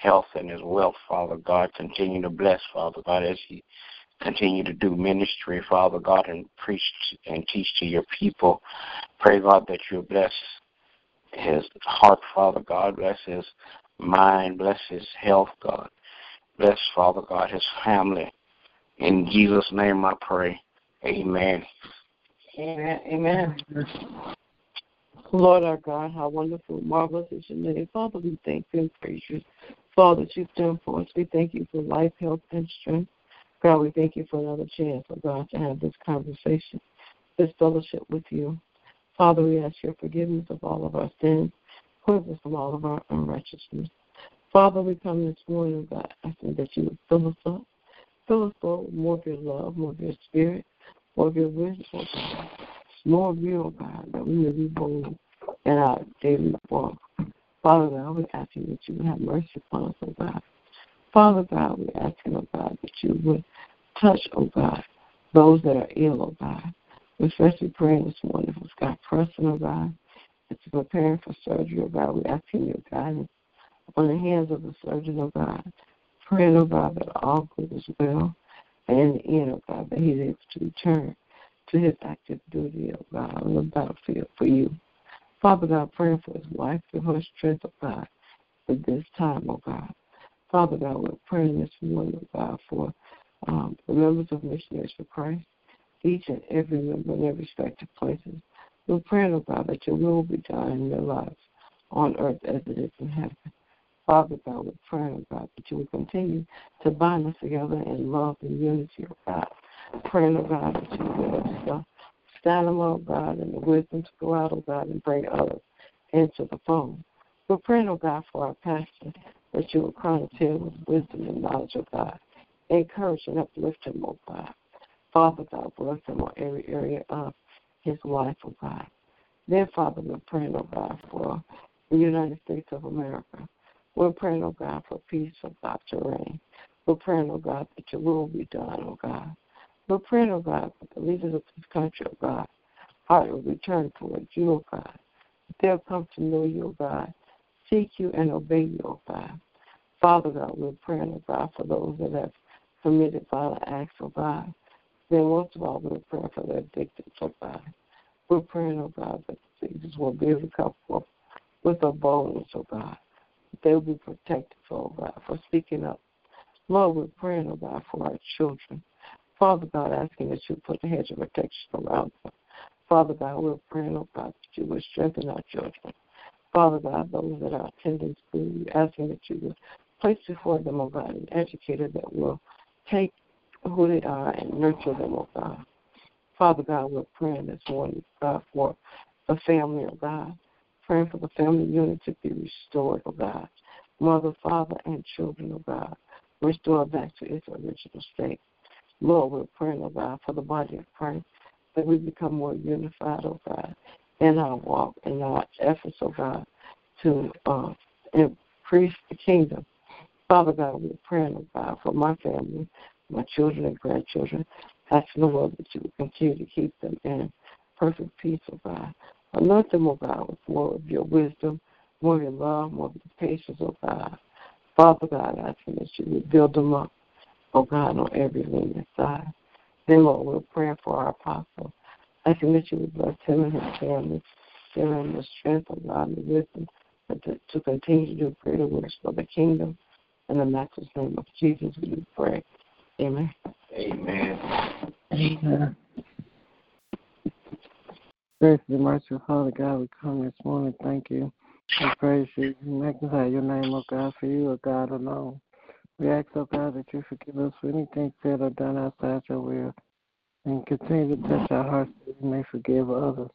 Health and his wealth, Father God. Continue to bless, Father God, as he continue to do ministry, Father God, and preach and teach to your people. Pray, God, that you bless his heart, Father God. Bless his mind. Bless his health, God. Bless, Father God, his family. In Jesus' name I pray. Amen. Amen. Amen. Lord our God, how wonderful, marvelous is your name. Father, we thank you and praise you for all that you've done for us. We thank you for life, health, and strength. God, we thank you for another chance, for God, to have this conversation, this fellowship with you. Father, we ask your forgiveness of all of our sins, cleanse us from all of our unrighteousness. Father, we come this morning, God, asking that you would fill us up. Fill us, Lord, with more of your love, more of your spirit, more of your wisdom, oh God. More of you, oh God, that we may be bold in our daily walk. Father God, we ask you that you would have mercy upon us, oh God. Father God, we ask you, oh God, that you would touch, oh God, those that are ill, oh God. We're especially praying this morning for Scott Preston, oh God, it's preparing for surgery, oh God. We ask you your guidance upon the hands of the surgeon, oh God. Praying, oh God, that all good is well. And in the end, oh God, that he's able to return to his active duty, oh God, on the battlefield for you. Father God, praying for his wife, give her strength, oh God, at this time, oh God. Father God, we're praying this morning, oh God, for um, the members of Missionaries for Christ, each and every member in their respective places. We're praying, oh God, that your will be done in their lives on earth as it is in heaven. Father God, we're praying, oh God, that you will continue to bind us together in love and unity, oh God. Praying, oh God, that you will stand them, oh God, and the wisdom to go out, oh God, and bring others into the phone. We're praying, oh God, for our pastor, that you will crown his with wisdom and knowledge, oh God. Encourage and uplift him, oh God. Father God, bless him on every area of his life, oh God. Then, Father, we're praying, oh God, for the United States of America. We're praying, oh God, for peace, oh God, to reign. We're praying, oh God, that your will be done, oh God. We're praying, oh God, that the leaders of this country, oh God, heart will return towards you, oh God. They'll come to know you, oh God, seek you and obey you, oh God. Father God, we're praying, oh God, for those that have committed violent acts, oh God. Then most of all, we're praying for their victims, oh God. We're praying, oh God, that Jesus will be able to come forth with a boldness, oh God. They'll be protected, oh God, for speaking up. Lord, we're praying, oh God, for our children. Father God, asking that you put a hedge of protection around them. Father God, we're praying, oh God, that you would strengthen our children. Father God, those that are attending school, asking that you would place before them, oh God, an educator that will take who they are and nurture them, oh God. Father God, we're praying this morning, oh God, for the family, oh God. Praying for the family unit to be restored, oh God. Mother, father, and children, oh God. Restore back to its original state. Lord, we're praying, oh God, for the body of Christ, that we become more unified, oh God, in our walk, in our efforts, oh God, to uh, increase the kingdom. Father God, we're praying, oh God, for my family, my children and grandchildren, asking the Lord that you would continue to keep them in perfect peace, oh God. Anoint them, oh God, with more of your wisdom, more of your love, more of your patience, oh God. Father God, asking that you would build them up, oh God, on every leaning side. Then, Lord, we're praying for our apostle, asking that you would bless him and his family, give him the strength, of God, and the wisdom to, to continue to do greater works for the kingdom. In the matchless name of Jesus, we pray. Amen. Amen. Amen. Gracious and merciful Father God, we come this morning. Thank you. We praise you. We magnify your name, O God, for you are God alone. We ask, O God, that you forgive us for anything said or done outside your will and continue to touch our hearts that we may forgive others.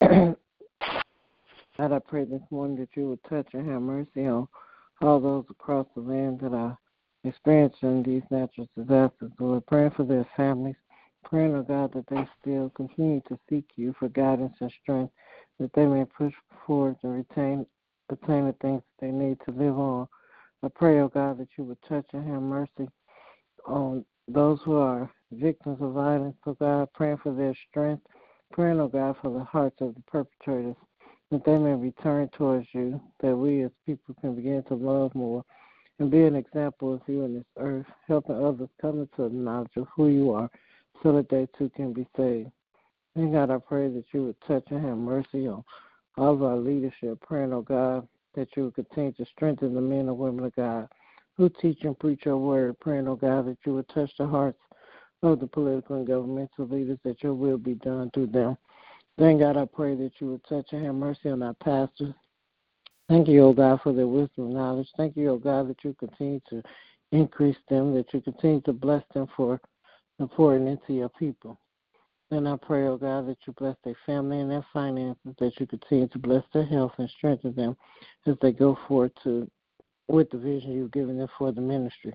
God, I pray this morning that you would touch and have mercy on all those across the land that are experiencing these natural disasters. Lord, we're praying for their families, praying, oh God, that they still continue to seek you for guidance and strength, that they may push forward and retain attain the things they need to live on. I pray, oh God, that you would touch and have mercy on those who are victims of violence, oh God, praying for their strength, praying, oh God, for the hearts of the perpetrators, that they may return towards you, that we as people can begin to love more and be an example of you in this earth, helping others come into the knowledge of who you are so that they too can be saved. And God, I pray that you would touch and have mercy on all of our leadership, praying, oh God, that you would continue to strengthen the men and women of God who teach and preach your word, praying, oh God, that you would touch the hearts of the political and governmental leaders, that your will be done through them. Then, God, I pray that you would touch and have mercy on our pastors. Thank you, O God, for their wisdom and knowledge. Thank you, O God, that you continue to increase them, that you continue to bless them for pouring into your people. And I pray, oh God, that you bless their family and their finances, that you continue to bless their health and strengthen them as they go forward to with the vision you've given them for the ministry.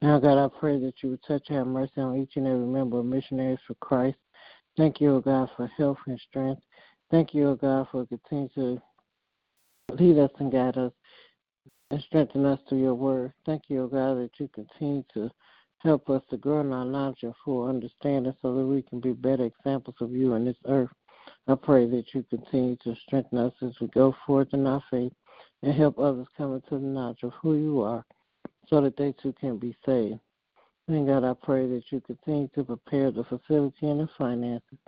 Now, God, I pray that you would touch and have mercy on each and every member of Missionaries for Christ. Thank you, O God, for health and strength. Thank you, O God, for continuing to lead us and guide us and strengthen us through your word. Thank you, O God, that you continue to help us to grow in our knowledge and full understanding so that we can be better examples of you on this earth. I pray that you continue to strengthen us as we go forth in our faith and help others come into the knowledge of who you are so that they too can be saved. And God, I pray that you continue to prepare the facility and the finances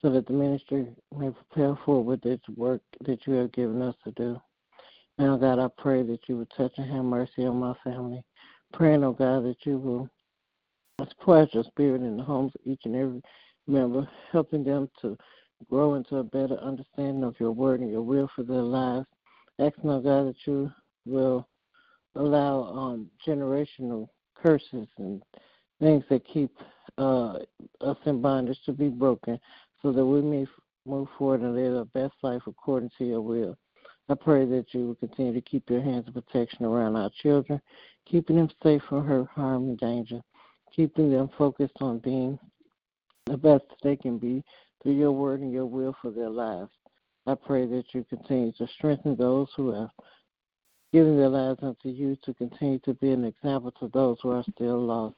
so that the ministry may prepare forward this work that you have given us to do. Now, God, I pray that you would touch and have mercy on my family. Praying, oh God, that you will spread your spirit in the homes of each and every member, helping them to grow into a better understanding of your word and your will for their lives. Asking, oh God, that you will allow um, generational curses and things that keep uh, us in bondage to be broken so that we may move forward and live our best life according to your will. I pray that you will continue to keep your hands of protection around our children, keeping them safe from hurt, harm, and danger, keeping them focused on being the best they can be through your word and your will for their lives. I pray that you continue to strengthen those who have given their lives unto you to continue to be an example to those who are still lost.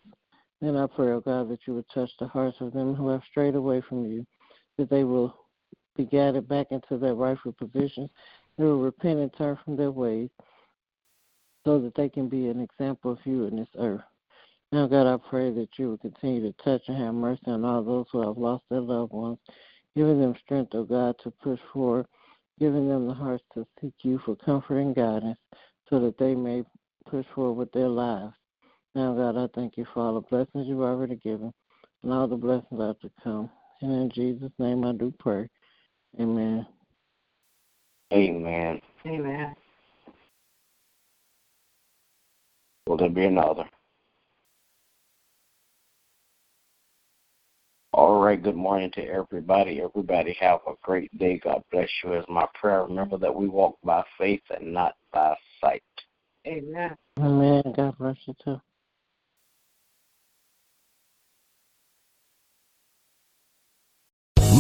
And I pray, O oh God, that you would touch the hearts of them who have strayed away from you, that they will be gathered back into their rightful positions, they will repent and turn from their ways, so that they can be an example of you in this earth. Now, God, I pray that you will continue to touch and have mercy on all those who have lost their loved ones, giving them strength, O oh God, to push forward, giving them the hearts to seek you for comfort and guidance, so that they may push forward with their lives. Now, God, I thank you for all the blessings you've already given and all the blessings are to come. And in Jesus' name I do pray. Amen. Amen. Amen. Will there be another? All right, good morning to everybody. Everybody have a great day. God bless you as my prayer. Remember that we walk by faith and not by sight. Amen. Amen. God bless you too.